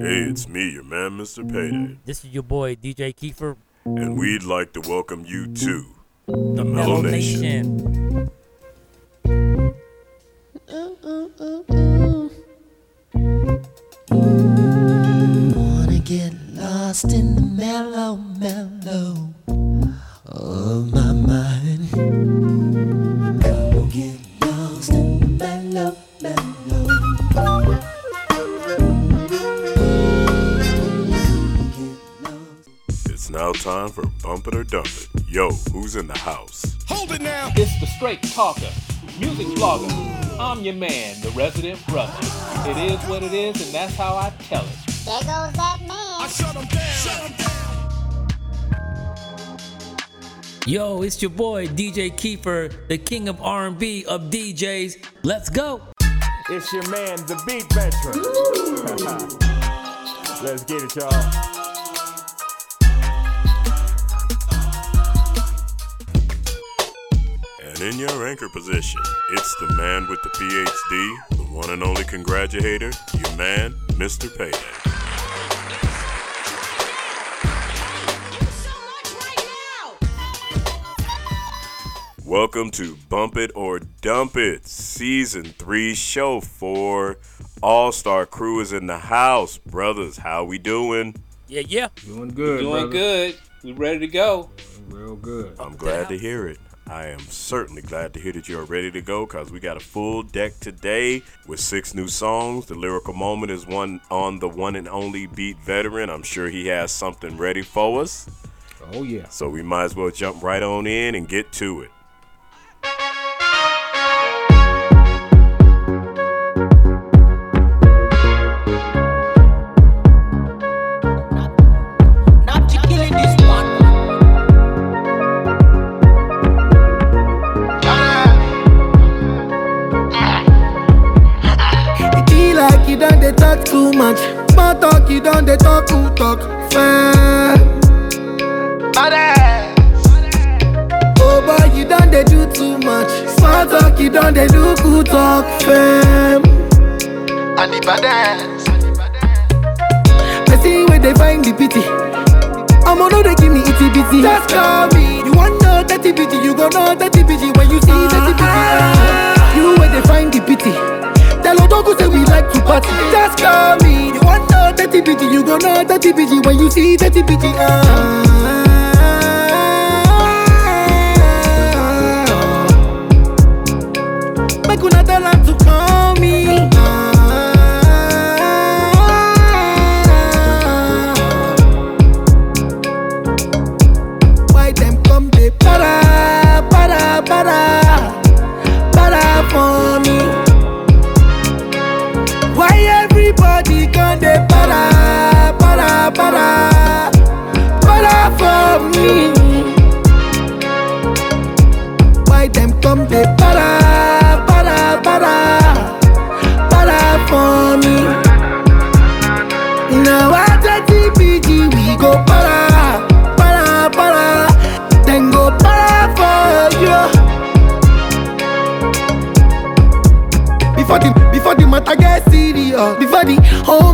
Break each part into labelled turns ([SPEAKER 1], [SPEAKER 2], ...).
[SPEAKER 1] Hey, it's me, your man, Mr. Payday. Mm-hmm.
[SPEAKER 2] This is your boy DJ Kiefer,
[SPEAKER 1] And we'd like to welcome you to
[SPEAKER 2] the
[SPEAKER 1] Mellow
[SPEAKER 2] Mellow
[SPEAKER 1] Nation.
[SPEAKER 2] Nation.
[SPEAKER 3] Wanna get lost in the mellow, mellow of
[SPEAKER 1] for Bump It or Dump It. Yo, who's in the house? Hold it now!
[SPEAKER 4] It's the straight talker, music blogger. I'm your man, the resident brother. It is what it is, and that's how I tell it.
[SPEAKER 5] There goes that man. I shut him down.
[SPEAKER 2] Yo, it's your boy DJ Kiefer, the king of R&B of DJs. Let's go.
[SPEAKER 6] It's your man, the beat veteran. Let's get it, y'all.
[SPEAKER 1] And in your anchor position, it's the man with the PhD, the one and only congratulator, your man, Mr. Payday. Welcome to Bump It or Dump It, Season 3, Show 4. All Star Crew is in the house. Brothers, how we doing?
[SPEAKER 2] Yeah, yeah.
[SPEAKER 7] Doing good,
[SPEAKER 4] Doing
[SPEAKER 7] brother.
[SPEAKER 4] good. We ready to go.
[SPEAKER 7] Real good.
[SPEAKER 1] I'm glad to hear it. I am certainly glad to hear that you're ready to go because we got a full deck today with six new songs. The lyrical moment is one on the one and only beat veteran. I'm sure he has something ready for us.
[SPEAKER 7] Oh yeah.
[SPEAKER 1] So we might as well jump right on in and get to it.
[SPEAKER 8] Talk. Fair. Oh boy, you done they do too much. Small talk, you done they do who talk. Fam.
[SPEAKER 3] And the baddest.
[SPEAKER 8] I see where they find the pity. I'ma know they give me itty bitty. Just call me. You want know dirty bitty, you gon' know dirty bitty when you see dirty bitty. Ah. You where they find the pity. Tell Odogu say we like to party. Just call me. You gon' know dirty bitty when you see dirty bitty. Ah.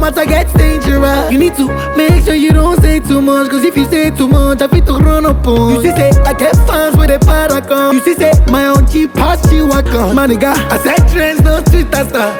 [SPEAKER 8] Matter gets dangerous, you need to make sure you don't say too much. Cause if you say too much, I fit to run up on. You see say I get fans with a paragon. You see say my own cheap pass you a gun. My nigga, I said trends no and stuff.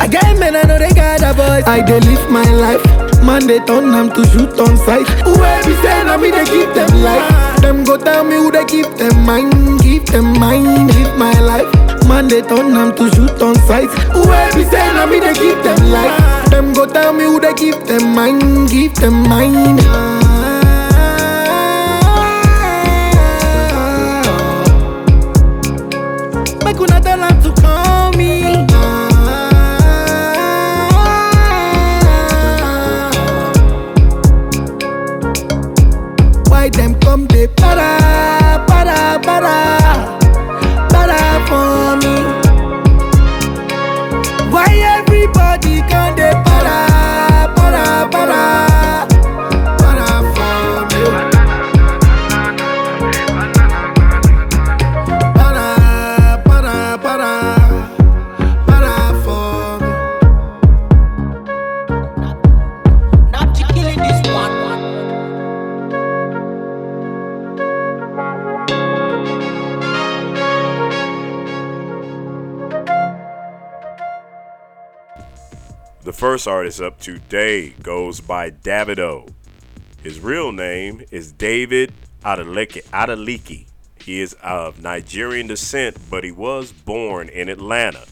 [SPEAKER 8] I get men, I know they got a voice. I dey live my life. Man, they turn them to shoot on sight. Whoever saying, I me they keep them life. Them go tell me who they keep them mind, keep them mind, live my life. Man, they turn them to shoot on sight. Whoever be saying, I me they keep them life. Them go tell me who they keep them mind, give them mind. Make una tell her to call me. Why them come they para, para, para
[SPEAKER 1] first artist up today goes by Davido. His real name is David Adeleke. Adeleke. He is of Nigerian descent, but he was born in Atlanta.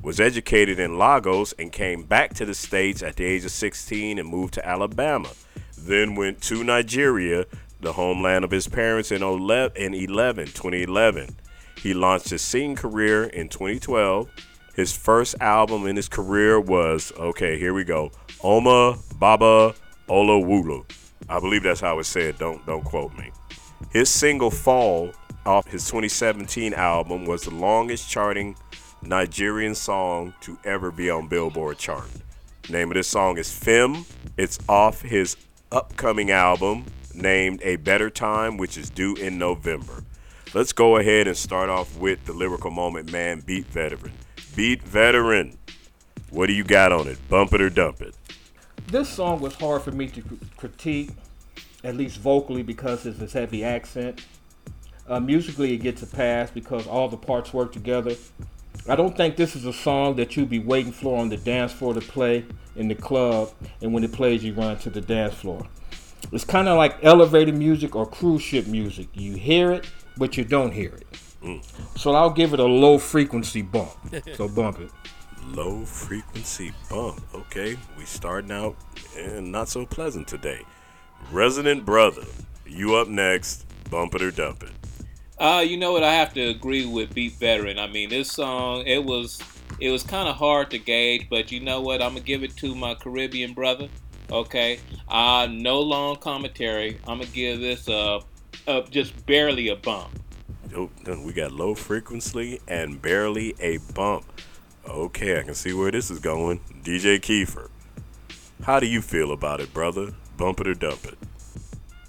[SPEAKER 1] Was educated in Lagos and came back to the States at the age of 16 and moved to Alabama. Then went to Nigeria, the homeland of his parents, in 11, in 11 2011. He launched his singing career in 2012. His first album in his career was, okay, here we go, Oma Baba Olawulu. I believe that's how it's said. Don't don't quote me. His single "Fall" off his 2017 album was the longest charting Nigerian song to ever be on Billboard chart. Name of this song is "Fem." It's off his upcoming album named "A Better Time," which is due in November. Let's go ahead and start off with the lyrical moment, man. Beat veteran, beat veteran. What do you got on it? Bump it or dump it?
[SPEAKER 6] This song was hard for me to critique, at least vocally, because it's his heavy accent. Uh, musically, it gets a pass because all the parts work together. I don't think this is a song that you'd be waiting for on the dance floor to play in the club, and when it plays, you run to the dance floor. It's kind of like elevator music or cruise ship music. You hear it, but you don't hear it. So I'll give it a low frequency bump. So bump it.
[SPEAKER 1] Low frequency bump. Okay, we starting out and not so pleasant today. Resident brother, you up next. Bump it or dump it.
[SPEAKER 4] Uh, you know what? I have to agree with Beat Veteran. I mean, this song it was it was kind of hard to gauge, but you know what? I'm gonna give it to my Caribbean brother. Okay, uh, no long commentary. I'm gonna give this a, a just barely a bump.
[SPEAKER 1] Oh, we got low frequency and barely a bump. Okay, I can see where this is going. DJ Kiefer, how do you feel about it, brother? Bump it or dump it?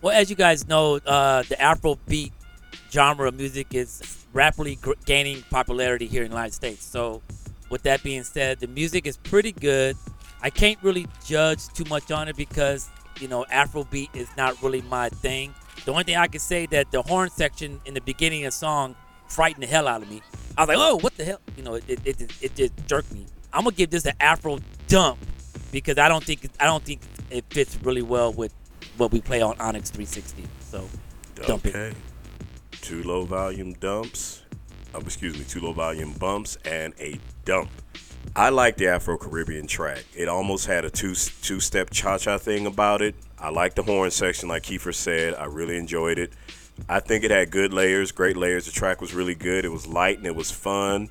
[SPEAKER 2] Well, as you guys know, uh, the Afrobeat genre of music is rapidly gaining popularity here in the United States. So, with that being said, the music is pretty good. I can't really judge too much on it because you know Afrobeat is not really my thing. The only thing I can say that the horn section in the beginning of the song frightened the hell out of me. I was like, oh, what the hell? You know, it it, it, it just jerked me. I'm gonna give this an Afro dump because I don't think I don't think it fits really well with what we play on Onyx 360. So dump it.
[SPEAKER 1] okay. Two low volume dumps. Um, excuse me, two low volume bumps and a dump. I like the Afro Caribbean track. It almost had a two two step cha cha thing about it. I like the horn section, like Kiefer said. I really enjoyed it. I think it had good layers, great layers. The track was really good. It was light and it was fun.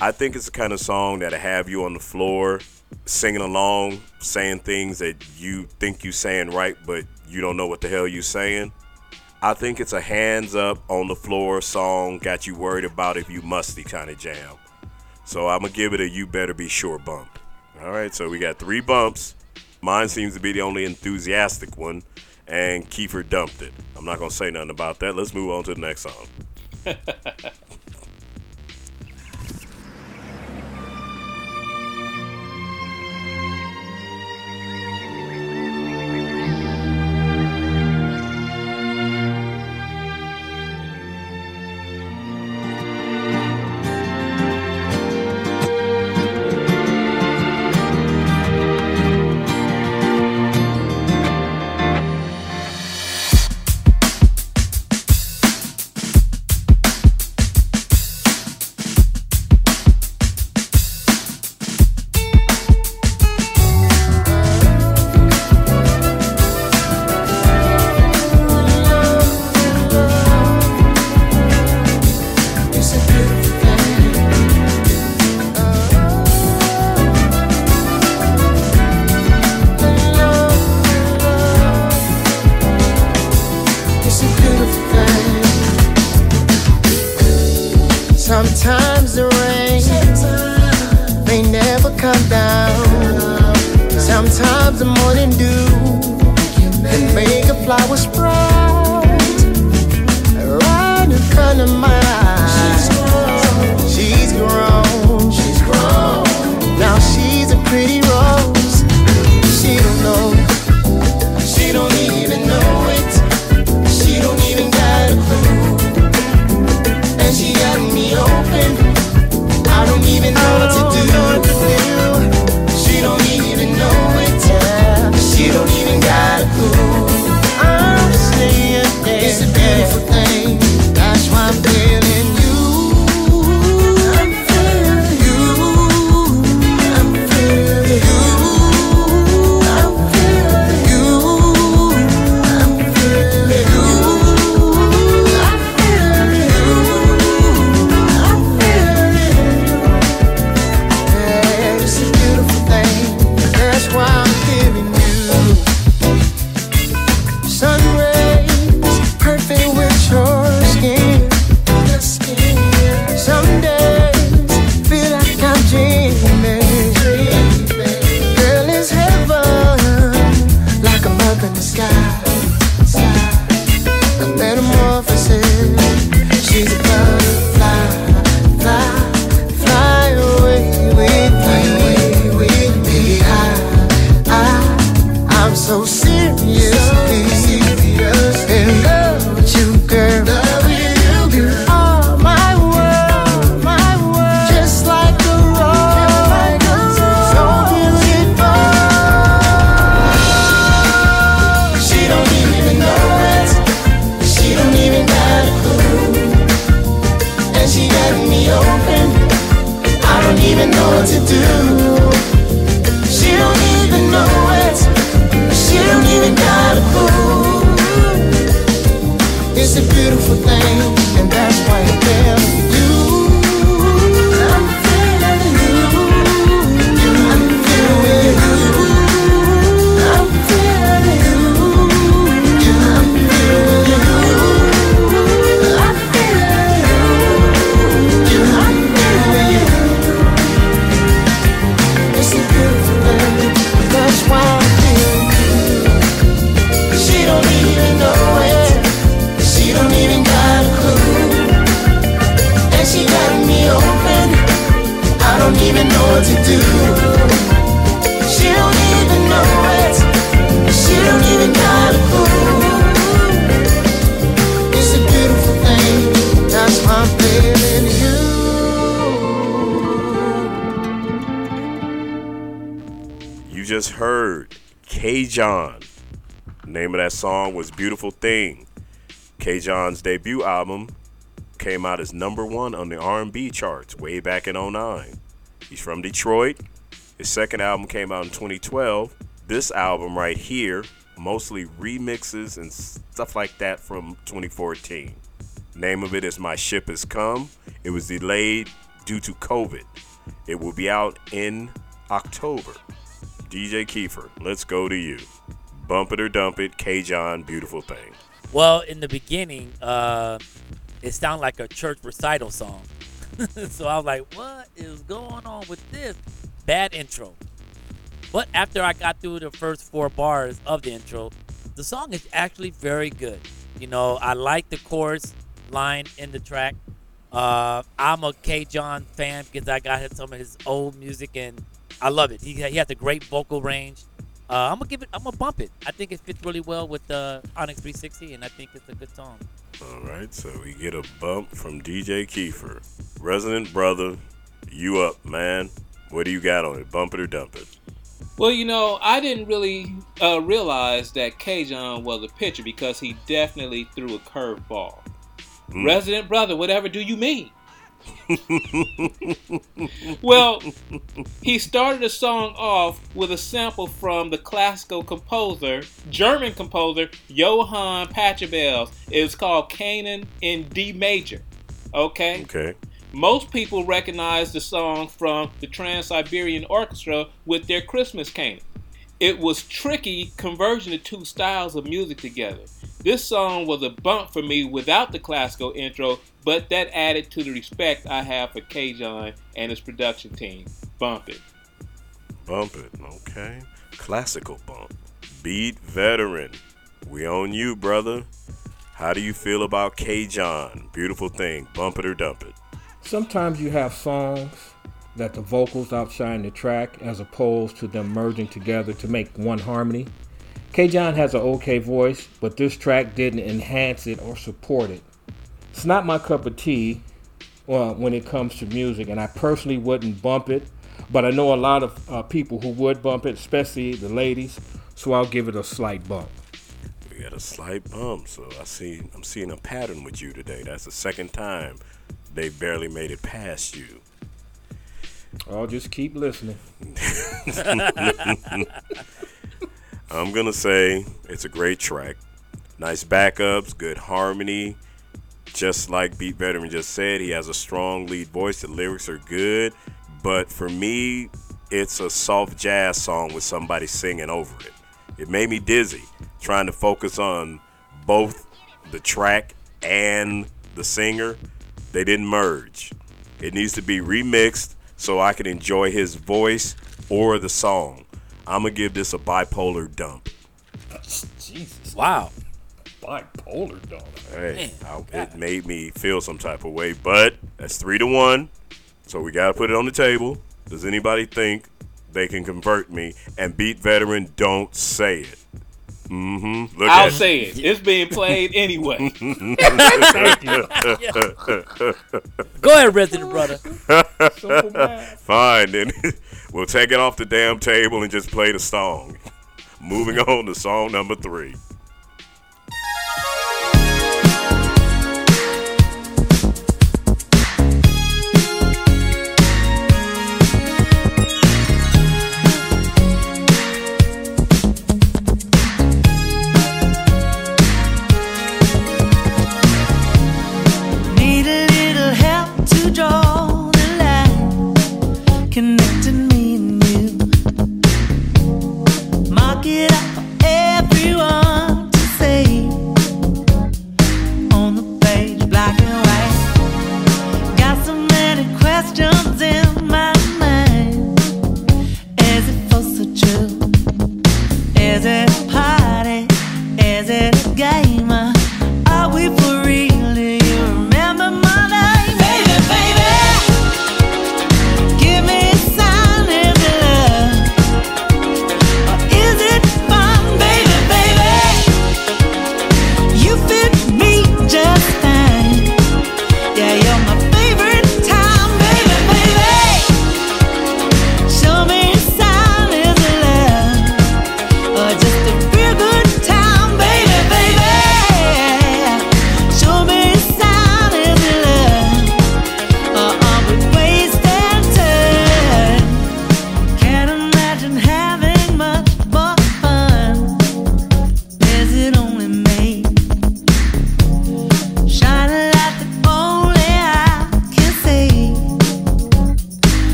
[SPEAKER 1] I think it's the kind of song that'll have you on the floor singing along, saying things that you think you saying right, but you don't know what the hell you saying. I think it's a hands up on the floor song, got you worried about if you musty kind of jam. So I'm gonna give it a you better be sure bump. All right, so we got three bumps. Mine seems to be the only enthusiastic one, and Kiefer dumped it. I'm not gonna say nothing about that. Let's move on to the next song.
[SPEAKER 9] Sometimes the rain may never come down. Sometimes the morning dew can make a flower sprout right in front of my eyes. She's grown. She's grown. Now she's a pretty know
[SPEAKER 1] K'Jon's debut album came out as number one on the R&B charts way back in 09. He's from Detroit. His second album came out in 2012. This album right here, mostly remixes and stuff like that from 2014. Name of it is My Ship Has Come. It was delayed due to COVID. It will be out in October. DJ Kiefer, let's go to you. Bump it or dump it, K'Jon, beautiful thing.
[SPEAKER 2] Well, in the beginning, uh, it sounded like a church recital song. so I was like, what is going on with this? Bad intro. But after I got through the first four bars of the intro, the song is actually very good. You know, I like the chorus line in the track. Uh, I'm a K'Jon fan because I got some of his old music and I love it. He, he has a great vocal range. Uh, I'm gonna give it. I'm gonna bump it. I think it fits really well with uh, Onyx 360, and I think it's a good song.
[SPEAKER 1] All right, so we get a bump from DJ Kiefer. Resident brother, you up, man. What do you got on it? Bump it or dump it?
[SPEAKER 4] Well, you know, I didn't really uh, realize that K'Jon was a pitcher because he definitely threw a curveball. Resident brother, whatever do you mean? Well, he started the song off with a sample from the classical composer, German composer Johann Pachelbel. It's called Canon in D major. Okay?
[SPEAKER 1] Okay.
[SPEAKER 4] Most people recognize the song from the Trans Siberian Orchestra with their Christmas Canon. It was tricky converging the two styles of music together. This song was a bump for me without the classical intro, but that added to the respect I have for K'Jon and his production team. Bump it.
[SPEAKER 1] Bump it. Okay. Classical bump. Beat veteran. We own you, brother. How do you feel about K'Jon? Beautiful thing. Bump it or dump it.
[SPEAKER 6] Sometimes you have songs that the vocals outshine the track as opposed to them merging together to make one harmony. K'Jon has an okay voice, but this track didn't enhance it or support it. It's not my cup of tea uh, when it comes to music, and I personally wouldn't bump it, but I know a lot of uh, people who would bump it, especially the ladies, so I'll give it a slight bump.
[SPEAKER 1] We got a slight bump, so I see I'm seeing a pattern with you today. That's the second time they barely made it past you.
[SPEAKER 6] I'll just keep listening.
[SPEAKER 1] I'm gonna say it's a great track. Nice backups, good harmony. Just like Beat Veteran just said, he has a strong lead voice. The lyrics are good, but for me, it's a soft jazz song with somebody singing over it. It made me dizzy trying to focus on both the track and the singer. They didn't merge. It needs to be remixed so I can enjoy his voice or the song. I'm gonna give this a bipolar dump.
[SPEAKER 6] Jesus,
[SPEAKER 2] Wow.
[SPEAKER 6] bipolar dog.
[SPEAKER 1] Hey,
[SPEAKER 2] Man,
[SPEAKER 1] I, it made me feel some type of way, but that's three to one. So we gotta put it on the table. Does anybody think they can convert me. And Beat Veteran, don't say it. Mm-hmm. Look
[SPEAKER 4] I'll
[SPEAKER 1] at
[SPEAKER 4] say it. It's being played anyway.
[SPEAKER 2] Go ahead, Resident Brother.
[SPEAKER 1] Fine, then we'll take it off the damn table and just play the song. Moving on to song number three.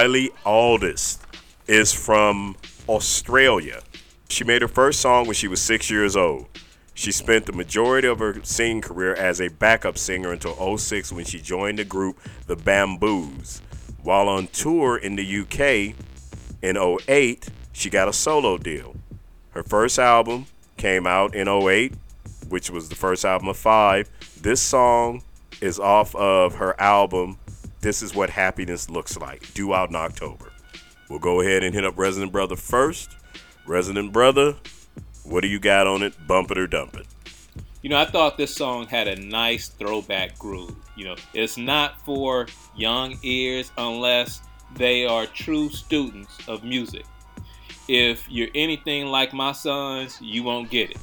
[SPEAKER 1] Kylie Auldist is from Australia. She made her first song when she was six years old. She spent the majority of her singing career as a backup singer until 06 when she joined the group The Bamboos. While on tour in the UK in 08, she got a solo deal. Her first album came out in 08, which was the first album of five. This song is off of her album This Is What Happiness Looks Like, due out in October. We'll go ahead and hit up Resident Brother first. Resident Brother, what do you got on it? Bump it or dump it.
[SPEAKER 4] You know, I thought this song had a nice throwback groove. You know, it's not for young ears unless they are true students of music. If you're anything like my sons, you won't get it.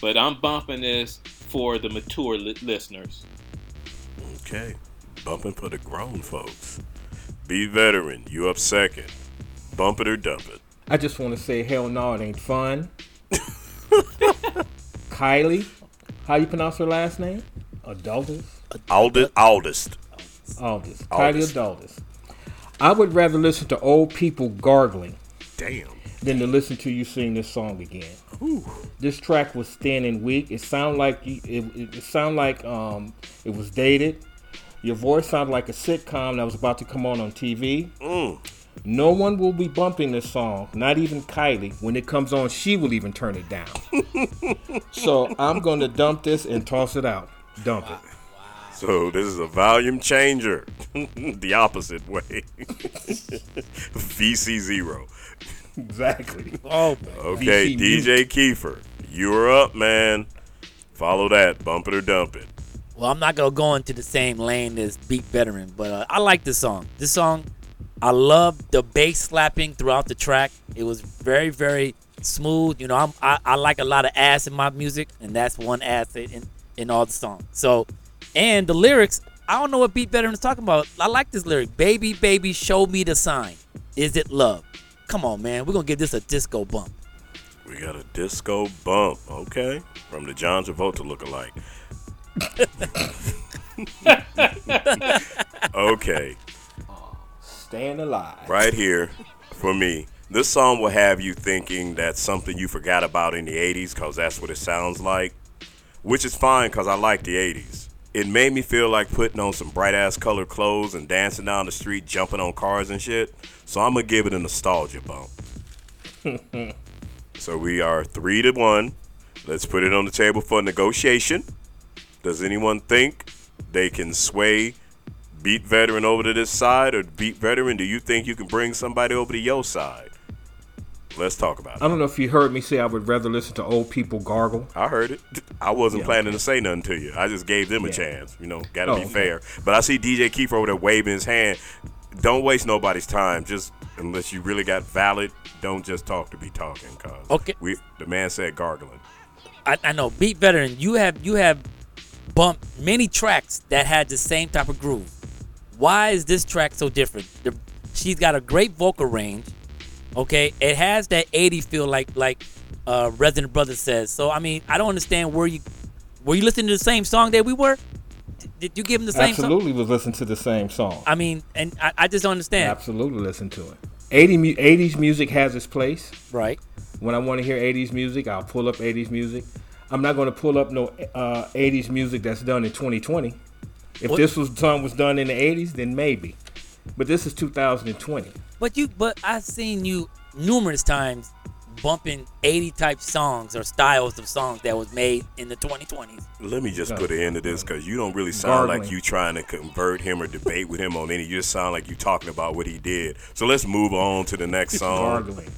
[SPEAKER 4] But I'm bumping this for the mature li- listeners.
[SPEAKER 1] Okay. Bumping for the grown folks. Be veteran. You up second. Bump it or dump it.
[SPEAKER 6] I just want to say, hell no, it ain't fun. Kylie, how you pronounce her last name? Adultus?
[SPEAKER 1] Aldest. Aldest.
[SPEAKER 6] Aldous.
[SPEAKER 1] Aldous.
[SPEAKER 6] Kylie Adultus. I would rather listen to old people gargling
[SPEAKER 1] Damn.
[SPEAKER 6] than to listen to you sing this song again. This track was thin and weak. It sounded like you, it, it, it sounded like um, it was dated. Your voice sounded like a sitcom that was about to come on on TV.
[SPEAKER 1] Mm.
[SPEAKER 6] No one will be bumping this song, not even Kylie. When it comes on, she will even turn it down. so I'm going to dump this and toss it out. Dump it.
[SPEAKER 1] So this is a volume changer. the opposite way. VC zero.
[SPEAKER 6] Exactly.
[SPEAKER 2] Oh.
[SPEAKER 1] Okay,
[SPEAKER 6] VC
[SPEAKER 1] DJ Kiefer, you're up, man. Follow that. Bump it or dump it.
[SPEAKER 2] Well, I'm not gonna go into the same lane as Beat Veteran, but uh, I like this song. This song, I love the bass slapping throughout the track. It was very, very smooth. You know, I'm, I I like a lot of ass in my music, and that's one ass in in all the songs. So, and the lyrics, I don't know what Beat Veteran is talking about. I like this lyric, "Baby, baby, show me the sign. Is it love?" Come on, man. We're gonna give this a disco bump.
[SPEAKER 1] We got a disco bump, okay? From the John Travolta lookalike. Okay,
[SPEAKER 6] Staying alive.
[SPEAKER 1] right here for me. This song will have you thinking that's something you forgot about in the 80s because that's what it sounds like, which is fine because I like the 80s. It made me feel like putting on some bright ass colored clothes and dancing down the street, jumping on cars and shit. So I'm going to give it a nostalgia bump. so we are three to one. Let's put it on the table for negotiation. Does anyone think they can sway beat veteran over to this side or beat veteran? Do you think you can bring somebody over to your side? Let's talk about it.
[SPEAKER 6] I don't know if you heard me say I would rather listen to old people gargle.
[SPEAKER 1] I heard it. I wasn't
[SPEAKER 6] Yeah,
[SPEAKER 1] planning to say nothing to you. I just gave them a
[SPEAKER 6] Yeah.
[SPEAKER 1] chance. You know, gotta
[SPEAKER 6] Oh,
[SPEAKER 1] be
[SPEAKER 6] okay.
[SPEAKER 1] fair. But I see DJ Kiefer over there waving his hand. Don't waste nobody's time. Just unless you really got valid, don't just talk to be talking. Cause
[SPEAKER 2] Okay.
[SPEAKER 1] we the man said gargling.
[SPEAKER 2] I, I know beat veteran you have you have bumped many tracks that had the same type of groove why is this track so different the, she's got a great vocal range okay it has that 80 feel like like uh resident brother says so i mean i don't understand where you were you listening to the same song that we were D- did you give him the same song
[SPEAKER 6] Absolutely was listening to the same song.
[SPEAKER 2] i mean and i, I just don't understand
[SPEAKER 6] Absolutely listen to it. 80 80s music has its place.
[SPEAKER 2] right
[SPEAKER 6] When I want to hear 80s music, I'll pull up 80s music. I'm not going to pull up no uh, 80s music that's done in 2020. If
[SPEAKER 2] What-
[SPEAKER 6] this was song was done in the 80s, then maybe. But this is 2020.
[SPEAKER 2] But you, but I've seen you numerous times bumping 80 type songs or styles of songs that was made in the 2020s.
[SPEAKER 1] Let me just put an end to this because you don't really sound like you trying to convert him or debate with him on any. You just sound like you talking about what he did. So let's move on to the next song.
[SPEAKER 6] Gargling.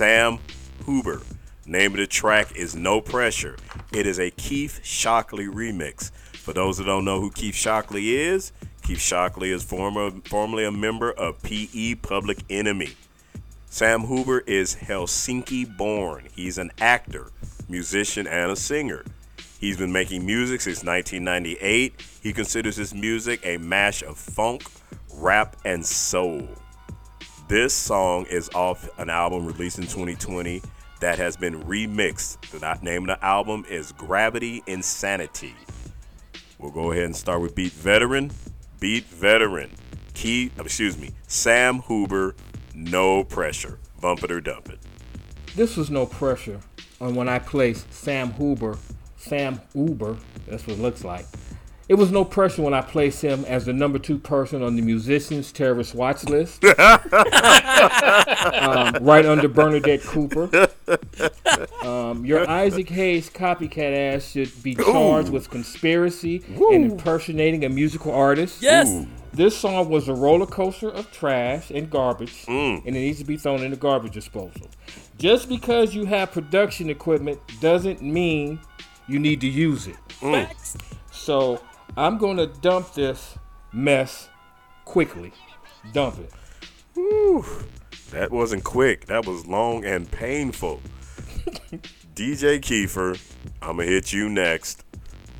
[SPEAKER 1] Sam Huber. Name of the track is No Pressure. It is a Keith Shocklee remix. For those that don't know who Keith Shocklee is, Keith Shocklee is former, formerly a member of PE Public Enemy. Sam Huber is Helsinki born. He's an actor, musician, and a singer. He's been making music since 1998. He considers his music a mash of funk, rap, and soul. This song is off an album released in 2020 that has been remixed. The name of the album is Gravity Insanity. We'll go ahead and start with Beat Veteran. Beat Veteran. Key, uh, excuse me, Sam Huber, No Pressure. Bump it or dump it.
[SPEAKER 6] This was no pressure on when I placed Sam Huber, Sam Uber, that's what it looks like. It was no pressure when I placed him as the number two person on the musicians terrorist watch list, um, right under Bernadette Cooper. Um, your Isaac Hayes copycat ass should be charged with conspiracy and impersonating a musical artist.
[SPEAKER 2] Yes.
[SPEAKER 6] This song was a roller coaster of trash and garbage, and it needs to be thrown in the garbage disposal. Just because you have production equipment doesn't mean you need to use it.
[SPEAKER 2] Facts.
[SPEAKER 6] So I'm going to dump this mess quickly. Dump it.
[SPEAKER 1] That wasn't quick. That was long and painful. DJ Kiefer, I'm going to hit you next.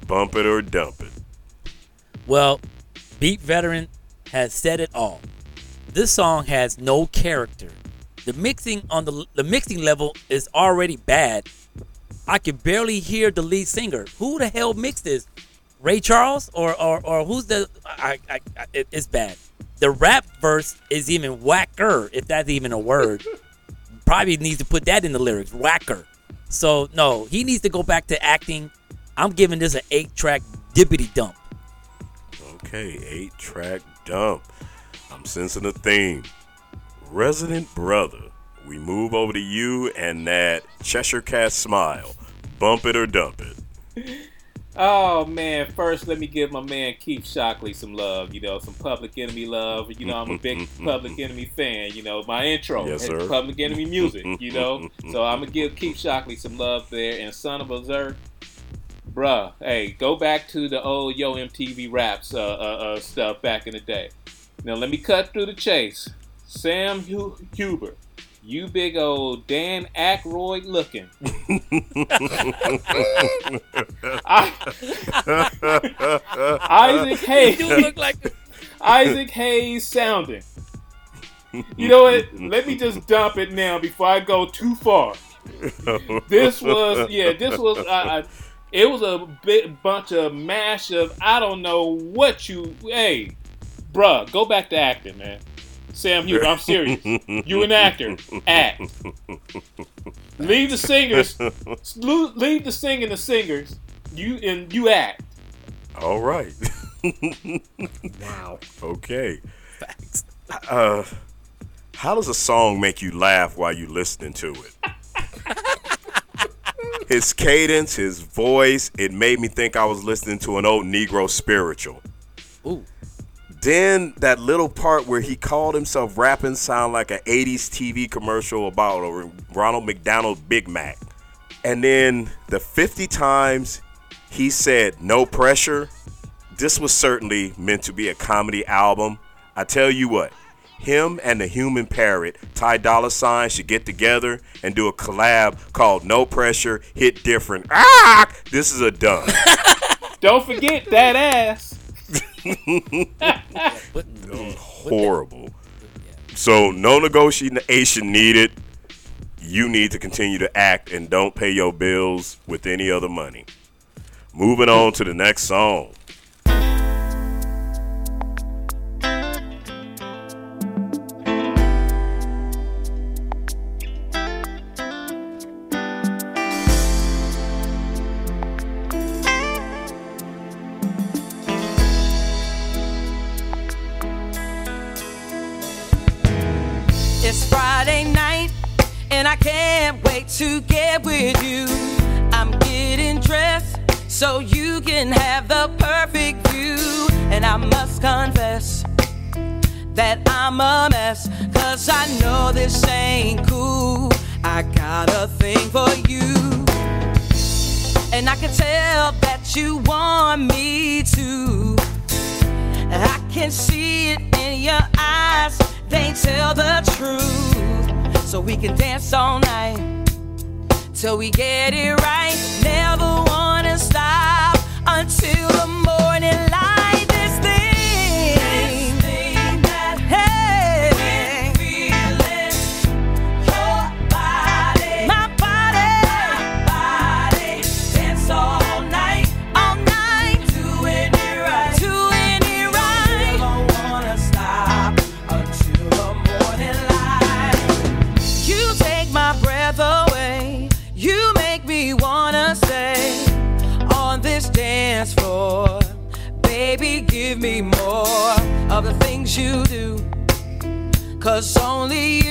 [SPEAKER 1] Bump it or dump it.
[SPEAKER 2] Well, Beat Veteran has said it all. This song has no character. The mixing on the the mixing level is already bad. I can barely hear the lead singer. Who the hell mixed this? Ray Charles or or, or who's the? I, I, I it, it's bad. The rap verse is even whacker, if that's even a word. Probably needs to put that in the lyrics, whacker. So no, he needs to go back to acting. I'm giving this an eight track dippity dump.
[SPEAKER 1] Okay, eight track dump. I'm sensing a theme. Resident Brother, we move over to you and that Cheshire Cat smile. Bump it or dump it.
[SPEAKER 4] Oh man, first let me give my man Keith Shocklee some love. You know, some Public Enemy love. You know, I'm a big Public Enemy fan. You know, my intro
[SPEAKER 1] Yes, sir.
[SPEAKER 4] Public Enemy music. You know, so I'm gonna give Keith Shocklee some love there. And Son of a Zerk, bruh, hey, go back to the old Yo MTV raps uh, uh, uh, stuff back in the day. Now let me cut through the chase. Sam Hu- Huber, You big old Dan Aykroyd looking. I, Isaac Hayes.
[SPEAKER 2] You look like
[SPEAKER 4] Isaac Hayes sounding. You know what? Let me just dump it now before I go too far. This was yeah. This was uh, uh, it was a big bunch of mash of I don't know what you. Hey, bruh, go back to acting, man. Sam Hughes, I'm serious. You an actor. Act. Leave the singers. Leave the singing the singers. You and you act.
[SPEAKER 1] All right.
[SPEAKER 6] Wow.
[SPEAKER 1] Okay. Uh, how does a song make you laugh while you're listening to it? his cadence, his voice, it made me think I was listening to an old Negro spiritual. Then that little part where he called himself rapping sound like an 80s TV commercial about a Ronald McDonald Big Mac. And then the 50 times he said no pressure, this was certainly meant to be a comedy album. I tell you what, him and the human parrot, Ty Dolla Sign, should get together and do a collab called No Pressure, Hit Different. Ah! This is a done.
[SPEAKER 4] Don't forget that ass.
[SPEAKER 2] But, mm,
[SPEAKER 1] horrible. So no negotiation needed. You need to continue to act and don't pay your bills with any other money. Moving on to the next song.
[SPEAKER 10] So you can have the perfect view. And I must confess that I'm a mess, cause I know this ain't cool. I got a thing for you. And I can tell that you want me to. I can see it in your eyes, they tell the truth. So we can dance all night till we get it right. Never wanna stop until the morning light. You do. Cause only you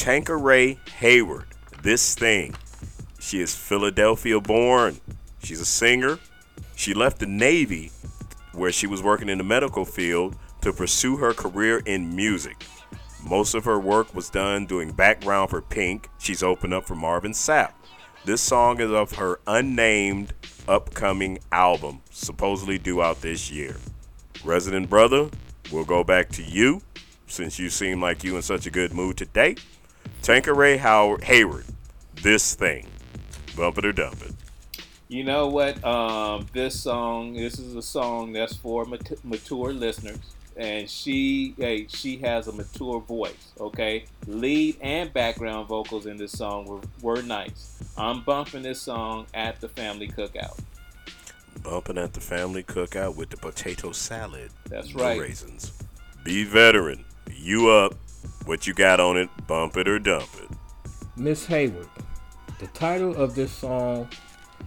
[SPEAKER 1] Tankeray Hayward. This thing. She is Philadelphia born. She's a singer. She left the Navy, where she was working in the medical field, to pursue her career in music. Most of her work was done doing background for Pink. She's opened up for Marvin Sapp. This song is of her unnamed upcoming album, supposedly due out this year. Resident Brother, we'll go back to you since you seem like you in such a good mood today. Tankeray Howard Hayward, this thing. Bump it or dump it.
[SPEAKER 4] You know what? Um, this song, this is a song that's for mat- mature listeners, and she, hey, she has a mature voice. Okay, lead and background vocals in this song were, were nice. I'm bumping this song at the family cookout.
[SPEAKER 1] Bumping at the family cookout with the potato salad.
[SPEAKER 4] That's right.
[SPEAKER 1] Raisins. Beat Veteran. You up. What you got on it? Bump it or dump it.
[SPEAKER 6] Miss Hayward, the title of this song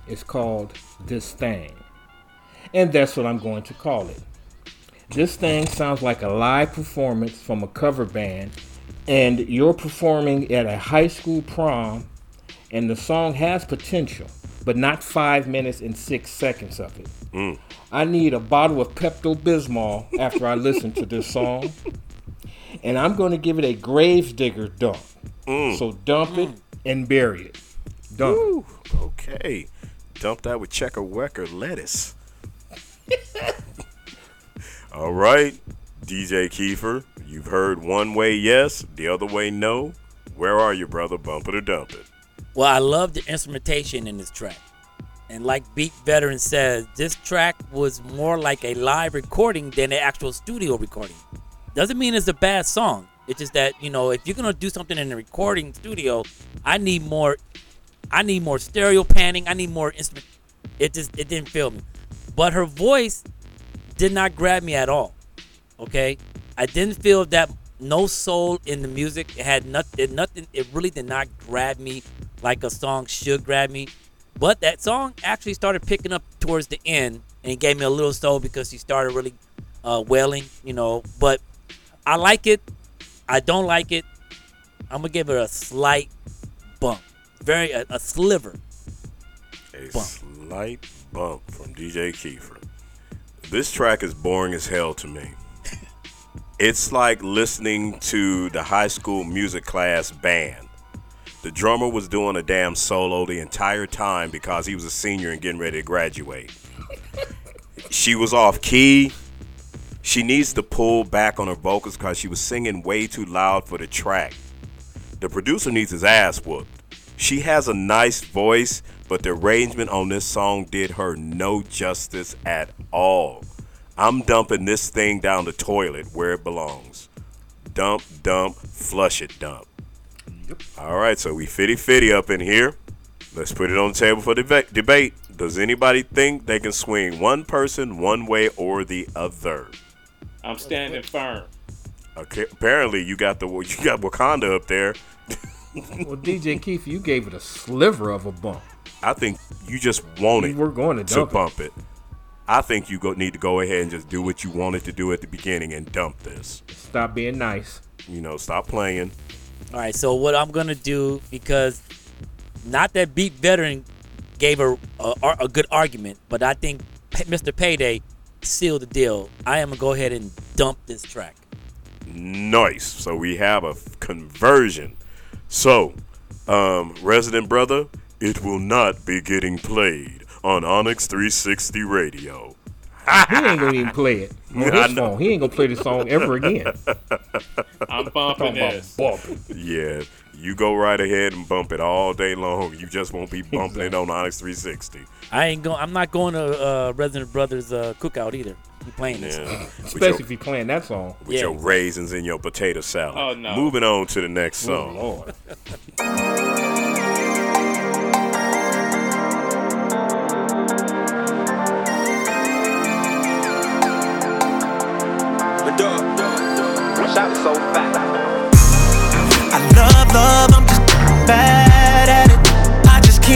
[SPEAKER 6] is called This Thing. And that's what I'm going to call it. This thing sounds like a live performance from a cover band, and you're performing at a high school prom, and the song has potential, but not five minutes and six seconds of it.
[SPEAKER 1] Mm.
[SPEAKER 6] I need a bottle of Pepto Bismol after I listen to this song. And I'm going to give it a Gravedigger dump.
[SPEAKER 1] Mm.
[SPEAKER 6] So dump it and bury it. Dump
[SPEAKER 1] Woo. Okay. Dump that with checker wecker lettuce. All right. DJ Kiefer, you've heard one way yes, the other way no. Where are you, brother? Bump it or dump it.
[SPEAKER 2] Well, I love the instrumentation in this track. And like Beat Veteran says, this track was more like a live recording than an actual studio recording. Doesn't mean it's a bad song. It's just that, you know, if you're gonna do something in a recording studio, I need more I need more stereo panning, I need more instrument it just it didn't feel me. But her voice did not grab me at all. Okay? I didn't feel that no soul in the music. It had nothing it nothing it really did not grab me like a song should grab me. But that song actually started picking up towards the end and it gave me a little soul because she started really uh, wailing, you know. But I like it. I don't like it. I'm gonna give it a slight bump, very a, a sliver.
[SPEAKER 1] A
[SPEAKER 2] Bump.
[SPEAKER 1] slight bump from DJ Kiefer. This track is boring as hell to me. it's like listening to the high school music class band. The drummer was doing a damn solo the entire time because he was a senior and getting ready to graduate. she was off key. She needs to pull back on her vocals because she was singing way too loud for the track. The producer needs his ass whooped. She has a nice voice, but the arrangement on this song did her no justice at all. I'm dumping this thing down the toilet where it belongs. Dump, dump, flush it, dump. All right, so we fitty fitty up in here. Let's put it on the table for deba- debate. Does anybody think they can swing one person one way or the other?
[SPEAKER 4] I'm standing firm.
[SPEAKER 1] Okay, apparently you got the you got Wakanda up there.
[SPEAKER 6] Well, DJ Keith, you gave it a sliver of a bump.
[SPEAKER 1] I think you just wanted.
[SPEAKER 6] You
[SPEAKER 1] it
[SPEAKER 6] were going to
[SPEAKER 1] to
[SPEAKER 6] dump it.
[SPEAKER 1] bump it. I think you go, need to go ahead and just do what you wanted to do at the beginning and dump this.
[SPEAKER 6] Stop being nice.
[SPEAKER 1] You know, stop playing.
[SPEAKER 2] All right, so what I'm gonna do because not that Beat Veteran gave a a, a good argument, but I think Mr. Payday sealed the deal. I am gonna go ahead and dump this track.
[SPEAKER 1] Nice. So we have a conversion. So, um, Resident Brother, it will not be getting played on Onyx 360 Radio.
[SPEAKER 6] He ain't gonna even play it on
[SPEAKER 1] I
[SPEAKER 6] his
[SPEAKER 1] know.
[SPEAKER 6] phone. He ain't gonna play this song ever again.
[SPEAKER 4] I'm bumping
[SPEAKER 6] Talking about
[SPEAKER 4] this.
[SPEAKER 6] bumping.
[SPEAKER 1] Yeah, you go right ahead and bump it all day long. You just won't be bumping it on Onyx 360.
[SPEAKER 2] I ain't going. I'm not going to uh, Resident Brothers uh, cookout either. We playing this.
[SPEAKER 1] Yeah.
[SPEAKER 6] Especially
[SPEAKER 1] your,
[SPEAKER 6] if he playing that song.
[SPEAKER 1] with
[SPEAKER 2] Yeah,
[SPEAKER 1] your
[SPEAKER 2] exactly.
[SPEAKER 1] raisins and your potato salad.
[SPEAKER 4] Oh, no.
[SPEAKER 1] Moving on to the next
[SPEAKER 6] Oh
[SPEAKER 1] song.
[SPEAKER 6] Lord.
[SPEAKER 10] I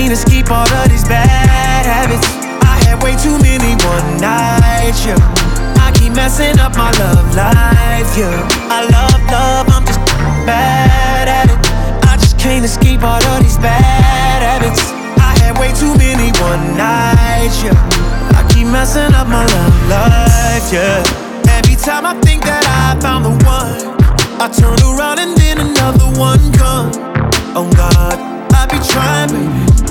[SPEAKER 10] Just can't all of these bad habits. I had way too many one nights, yeah. I keep messing up my love life, yeah. I love love, I'm just
[SPEAKER 11] bad at it. I just can't escape all of these bad habits. I had way too many one nights, yeah. I keep messing up my love life, yeah. Every time I think that I found the one, I turn around and then another one come. Oh God, I be trying, baby.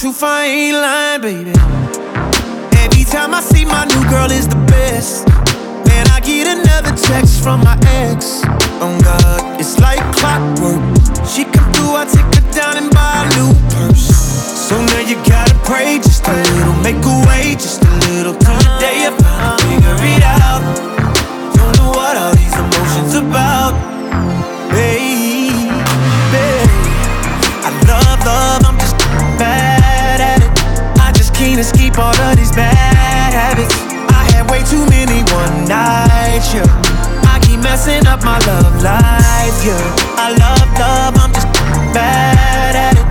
[SPEAKER 11] Truth, I ain't lying, baby. Every time I see my new girl is the best. Man, I get another text from my ex. Oh God, it's like clockwork. She come through, I take her down and buy a new purse. So now you gotta pray just a little, make a way just a little. Till the day you finally figure it out. Don't know what all these emotions about, can't all of these bad habits. I had way too many one nights, yeah. I keep messing up my love life, yeah. I love love, I'm just bad at it.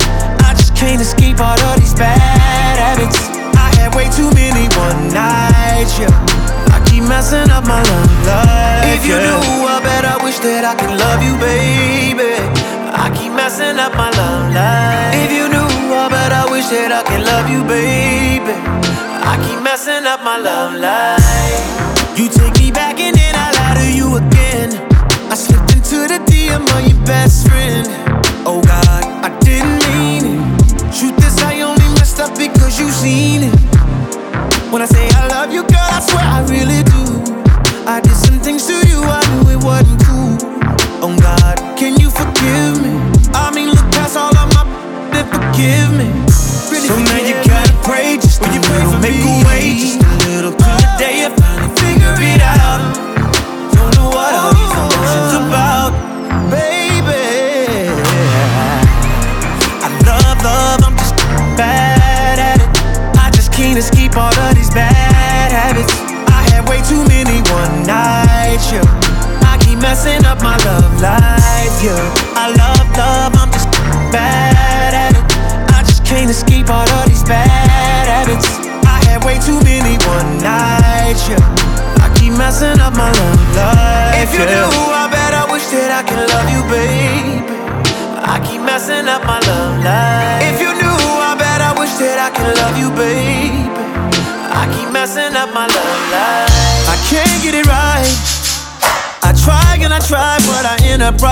[SPEAKER 11] I just can't escape all of these bad habits. I had way too many one nights, yeah. I keep messing up my love life. If you knew, I bet I wish that I could love you, baby. I keep messing up my love life. If you knew, I bet I wish that I could love you, baby. I keep messing up my love life. You take me back and then I lie to you again. I slipped into the DM of your best friend.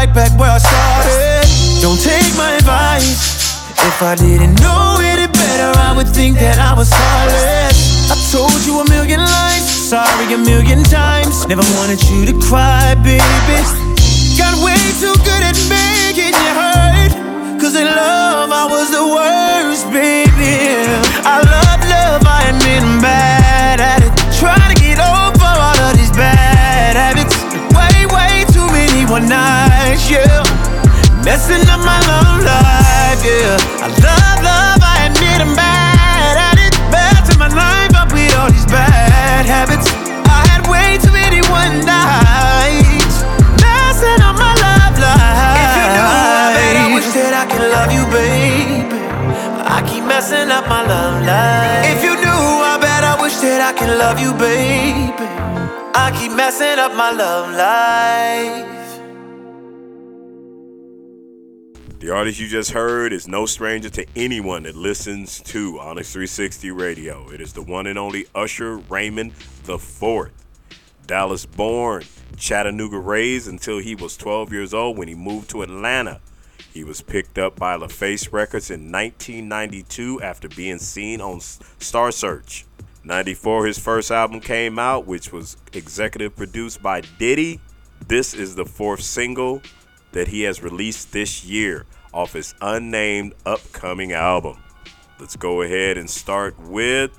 [SPEAKER 11] Right back where I started. Don't take my advice. If I didn't know it better, I would think that I was heartless. I told you a million lies, sorry a million times. Never wanted you to cry, baby. Got way too good at making you hurt. Cause in love, I was the worst, baby. Yeah. Messing up my love life, yeah. I love love, I admit I'm bad at it. Bad to my life, I with all these bad habits. I had way too many one nights. Messing up my love life. If you knew, bet I wish that I could love you, baby. I keep messing up my love life. If you knew, I bet I wish that I could love you, baby. I keep messing up my love life.
[SPEAKER 1] The artist you just heard is no stranger to anyone that listens to Onyx 360 Radio. It is the one and only Usher Raymond the Fourth. Dallas born, Chattanooga raised until he was 12 years old when he moved to Atlanta. He was picked up by LaFace Records in 1992 after being seen on Star Search. 94 his first album came out which was executive produced by Diddy. This is the fourth single that he has released this year off his unnamed upcoming album. Let's go ahead and start with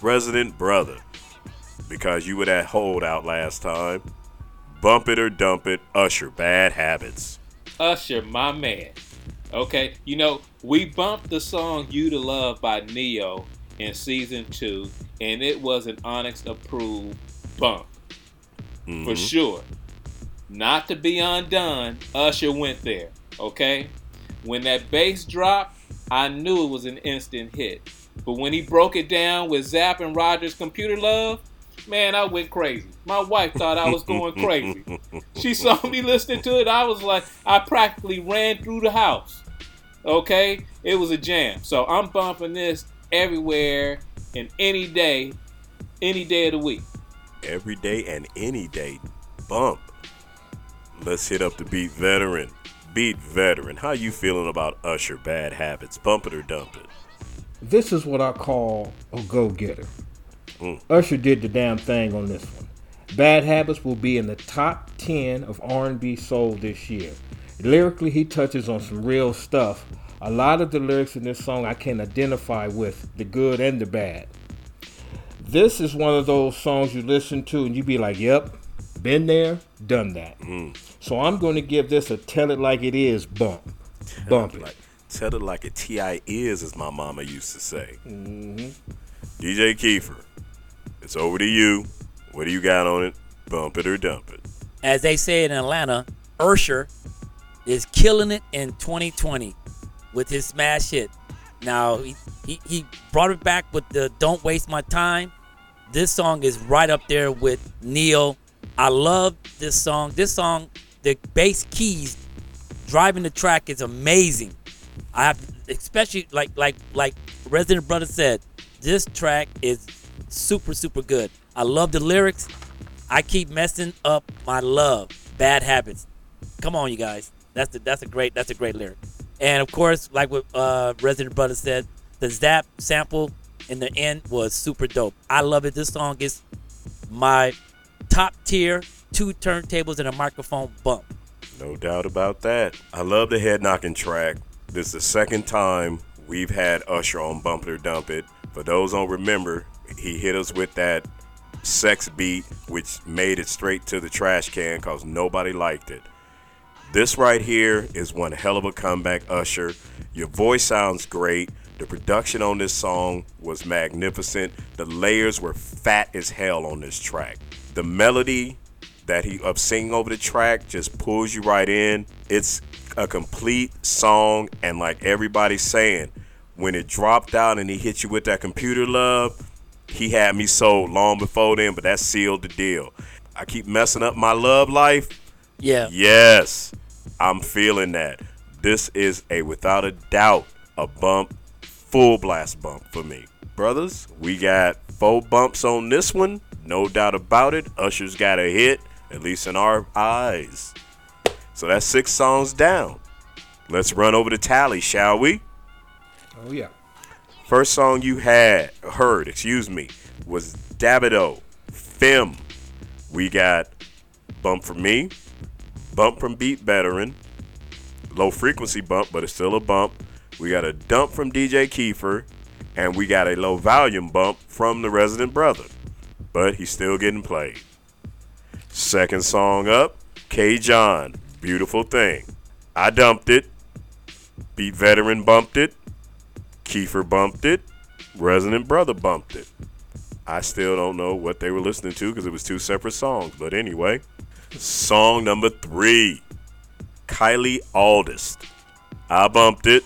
[SPEAKER 1] Resident Brother because you were that holdout last time. Bump it or dump it, Usher, bad habits.
[SPEAKER 4] Usher, my man. Okay, you know, we bumped the song You to Love by Ne-Yo in season two, and it was an Onyx approved bump.
[SPEAKER 1] Mm-hmm.
[SPEAKER 4] For sure. Not to be undone, Usher went there. Okay? When that bass dropped, I knew it was an instant hit. But when he broke it down with Zapp and Rogers' Computer Love, Man, I went crazy. My wife thought I was going crazy. She saw me listening to it. I was like, I practically ran through the house. Okay? It was a jam. So I'm bumping this everywhere and any day, any day of the week.
[SPEAKER 1] Every day and any day. Bump. Let's hit up the beat veteran. Beat veteran. How you feeling about Usher bad habits? Bump it or dump it?
[SPEAKER 6] This is what I call a go-getter.
[SPEAKER 1] Mm.
[SPEAKER 6] Usher did the damn thing on this one. Bad Habits will be in the top 10 of R&B soul this year. Lyrically, he touches on some real stuff. A lot of the lyrics in this song I can identify with, the good and the bad. This is one of those songs you listen to and you be like, yep, been there, done that. So I'm going to give this a tell it like it is bump. Bump it.
[SPEAKER 1] Like, tell it like a T.I. is, as my mama used to say.
[SPEAKER 6] hmm
[SPEAKER 1] DJ Kiefer, it's over to you. What do you got on it? Bump it or dump it?
[SPEAKER 2] As they say in Atlanta, Usher is killing it in 2020 with his smash hit. Now he, he, he brought it back with the "Don't Waste My Time." This song is right up there with Neil. I love this song. This song, the bass keys driving the track is amazing. I have, especially like like like Resident Brother said, this track is super super good. I love the lyrics. I keep messing up my love, bad habits. Come on, you guys. That's the that's a great that's a great lyric. And of course, like what uh, Resident Brother said, the Zapp sample in the end was super dope. I love it. This song is my top tier two turntables and a microphone bump.
[SPEAKER 1] No doubt about that. I love the head knocking track. This is the second time we've had Usher on Bump It or Dump It. For those don't remember, he hit us with that sex beat, which made it straight to the trash can because nobody liked it. This right here is one hell of a comeback, Usher. Your voice sounds great. The production on this song was magnificent. The layers were fat as hell on this track. The melody that he of singing over the track just pulls you right in. It's a complete song, and like everybody's saying, when it dropped out and he hit you with that computer love, he had me sold long before then, but that sealed the deal. I keep messing up my love life.
[SPEAKER 2] Yeah.
[SPEAKER 1] Yes, I'm feeling that. This is a without a doubt a bump, full blast bump for me. Brothers, we got four bumps on this one. No doubt about it. Usher's got a hit, at least in our eyes. So that's six songs down. Let's run over the tally, shall we?
[SPEAKER 6] Oh yeah.
[SPEAKER 1] First song you had heard, excuse me, was Davido, Fem. We got Bump from Me, Bump from Beat Veteran, Low Frequency Bump, but it's still a bump. We got a Dump from DJ Kiefer, and we got a Low Volume Bump from the Resident Brother, but he's still getting played. Second song up, K'Jon, Beautiful Thing. I dumped it. Beat Veteran bumped it. Kiefer bumped it. Resident Brother bumped it. I still don't know what they were listening to because it was two separate songs. But anyway, song number three Kylie Auldist. I bumped it.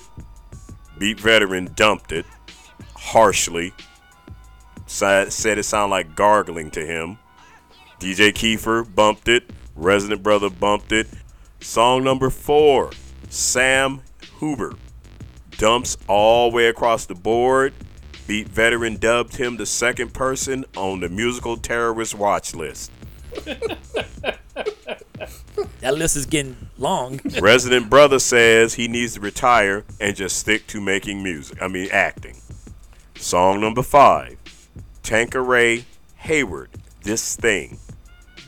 [SPEAKER 1] Beat Veteran dumped it harshly. Said, said it sounded like gargling to him. DJ Kiefer bumped it. Resident Brother bumped it. Song number four Sam Huber dumps all the way across the board. Beat Veteran dubbed him the second person on the musical terrorist watch list.
[SPEAKER 2] That list is getting long.
[SPEAKER 1] Resident Brother says he needs to retire and just stick to making music. I mean, acting. Song number five Tankeray Hayward, This Thing.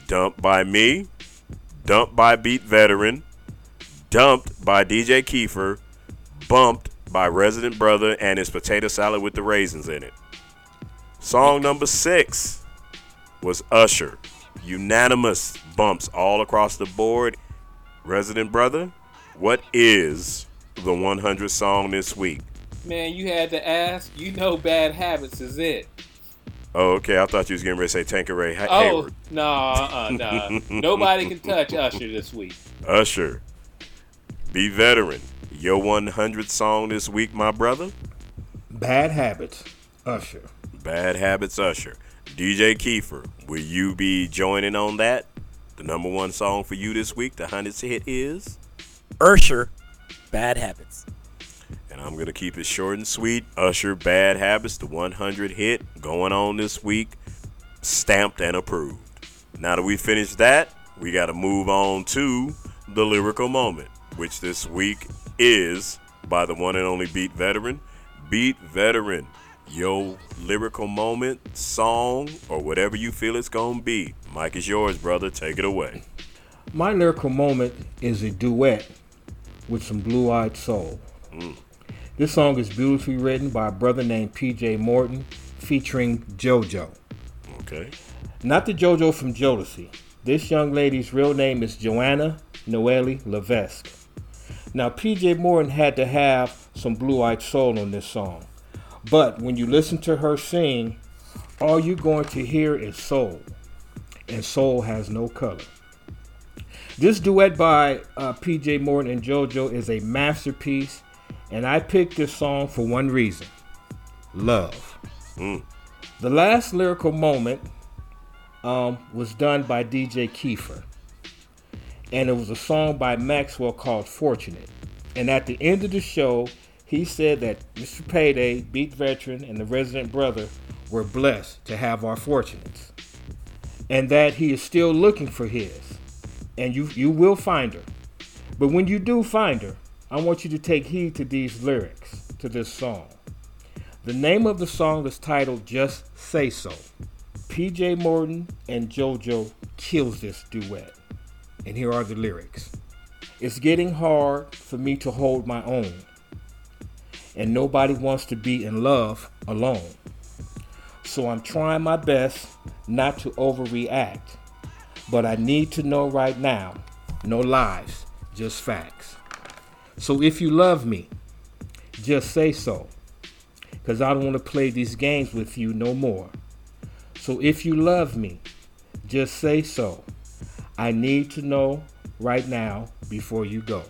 [SPEAKER 1] Dumped by me, dumped by Beat Veteran, dumped by DJ Kiefer, bumped by Resident Brother and his potato salad with the raisins in it. Song number six was Usher. Unanimous bumps all across the board. Resident Brother, what is the 100 song this week?
[SPEAKER 4] Man, you had to ask. You know, bad habits is it.
[SPEAKER 1] Oh, okay. I thought you was getting ready to say Tankeray ha-
[SPEAKER 4] Oh,
[SPEAKER 1] Hayward.
[SPEAKER 4] nah, uh, nah. Nobody can touch Usher this week.
[SPEAKER 1] Usher, beat veteran. Your 100 song this week, my brother.
[SPEAKER 6] Bad habits. Usher.
[SPEAKER 1] Bad Habits Usher. DJ Kiefer, will you be joining on that? The number one song for you this week, the 100th hit is?
[SPEAKER 2] Usher, Bad Habits.
[SPEAKER 1] And I'm going to keep it short and sweet. Usher, Bad Habits, the 100 hit going on this week, stamped and approved. Now that we finished that, we got to move on to the lyrical moment, which this week is by the one and only Beat Veteran. Beat Veteran, your lyrical moment, song, or whatever you feel it's going to be. Mike is yours, brother. Take it away.
[SPEAKER 6] My lyrical moment is a duet with some blue eyed soul. Mm. This song is beautifully written by a brother named PJ Morton featuring JoJo.
[SPEAKER 1] Okay.
[SPEAKER 6] Not the JoJo from Jodeci. This young lady's real name is Joanna Noelle Levesque. Now, PJ Morton had to have some blue eyed soul on this song. But when you listen to her sing, all you're going to hear is soul. And soul has no color. This duet by uh, PJ Morton and JoJo is a masterpiece, and I picked this song for one reason love. The last lyrical moment um, was done by DJ Kiefer, and it was a song by Maxwell called Fortunate. And at the end of the show, he said that Mr. Payday, Beat Veteran, and the Resident Brother were blessed to have our fortunates, and that he is still looking for his and you you will find her. But when you do find her, I want you to take heed to these lyrics to this song. The name of the song is titled Just Say So. PJ Morton and JoJo kills this duet. And here are the lyrics. It's getting hard for me to hold my own. And nobody wants to be in love alone. So I'm trying my best not to overreact. But I need to know right now no lies, just facts. So if you love me, just say so. Because I don't want to play these games with you no more. So if you love me, just say so. I need to know right now before you go.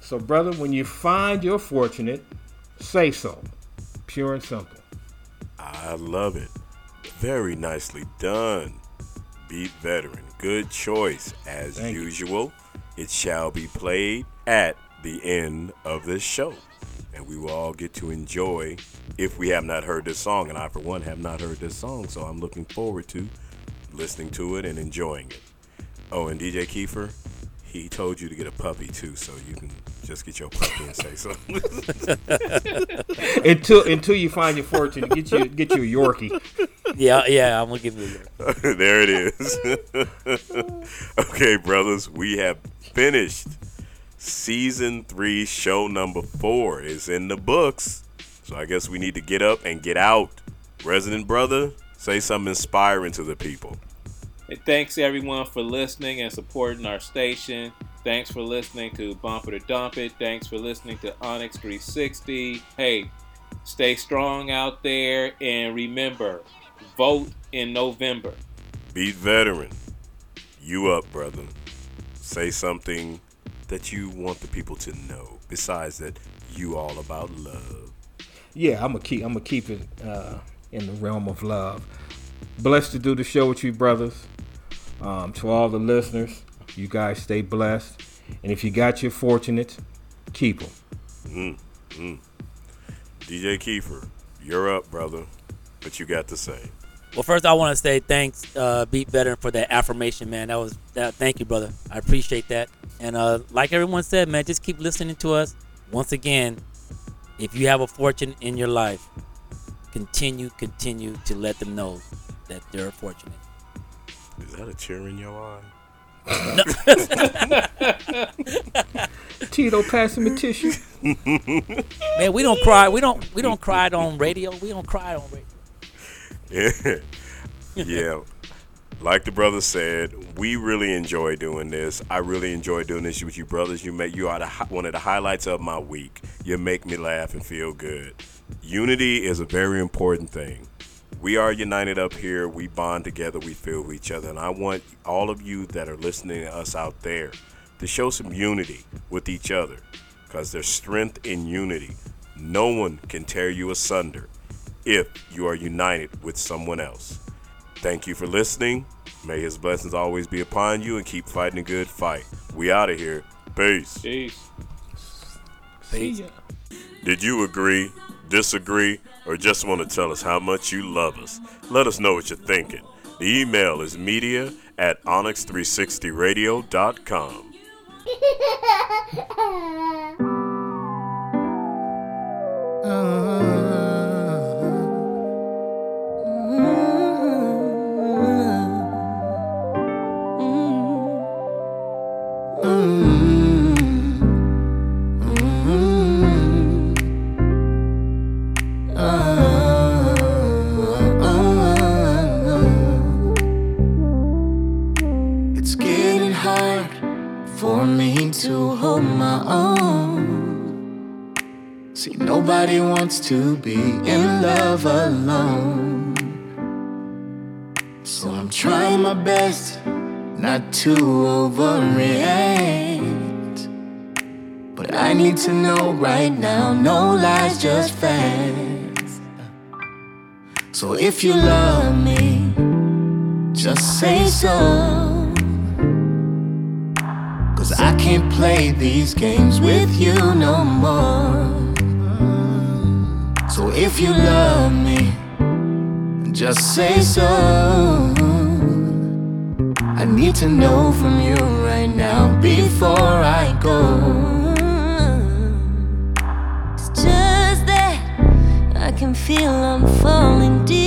[SPEAKER 6] So, brother, when you find you're fortunate, say so. Pure and simple.
[SPEAKER 1] I love it. Very nicely done. Beat Veteran. Good choice. As
[SPEAKER 6] Thank you.
[SPEAKER 1] usual, it shall be played at the end of this show. And we will all get to enjoy if we have not heard this song. And I, for one, have not heard this song. So I'm looking forward to listening to it and enjoying it. Oh, and DJ Kiefer, he told you to get a puppy too. So you can just get your puppy and say so.
[SPEAKER 6] until until you find your fortune, get you get you a Yorkie.
[SPEAKER 2] Yeah, yeah, I'm gonna give you a lyric.
[SPEAKER 1] there it is. okay, brothers, we have finished season three, show number four is in the books. So I guess we need to get up and get out. Resident brother, say something inspiring to the people.
[SPEAKER 4] And thanks everyone for listening and supporting our station. Thanks for listening to Bump It or Dump It. Thanks for listening to Onyx 360. Hey, stay strong out there and remember, vote in November.
[SPEAKER 1] Beat veteran, you up, brother. Say something that you want the people to know. Besides that, you all about love.
[SPEAKER 6] Yeah, I'm gonna keep I'm gonna keep it uh, in the realm of love. Blessed to do the show with you, brothers. Um, to all the listeners, you guys stay blessed, and if you got your fortunate, keep them.
[SPEAKER 1] Mm, mm. DJ Kiefer, you're up, brother. What you got to say?
[SPEAKER 2] Well, first I want to say thanks, uh, Beat Veteran, for that affirmation, man. That was that. Thank you, brother. I appreciate that. And uh, like everyone said, man, just keep listening to us. Once again, if you have a fortune in your life, continue, continue to let them know that they're fortunate.
[SPEAKER 1] Is that a tear in your eye?
[SPEAKER 6] Tito, pass him a tissue.
[SPEAKER 2] Man, we don't cry. We don't. We don't cry on radio. We don't cry on radio.
[SPEAKER 1] Yeah. yeah. Like the brother said, we really enjoy doing this. I really enjoy doing this with you brothers. You make you are the, one of the highlights of my week. You make me laugh and feel good. Unity is a very important thing. We are united up here. We bond together. We feel with each other. And I want all of you that are listening to us out there to show some unity with each other because there's strength in unity. No one can tear you asunder if you are united with someone else. Thank you for listening. May his blessings always be upon you and keep fighting a good fight. We out of here. Peace.
[SPEAKER 4] Peace.
[SPEAKER 2] Peace.
[SPEAKER 1] Did you agree, disagree, or just want to tell us how much you love us? Let us know what you're thinking. The email is media at onyx360radio.com.
[SPEAKER 9] to be in love alone. So I'm trying my best not to overreact. But I need to know right now, no lies, just facts. So if you love me, just say so. Cause I can't play these games with you no more. If you love me, just say so. I need to know from you right now before I go. It's
[SPEAKER 12] just that I can feel I'm falling deep.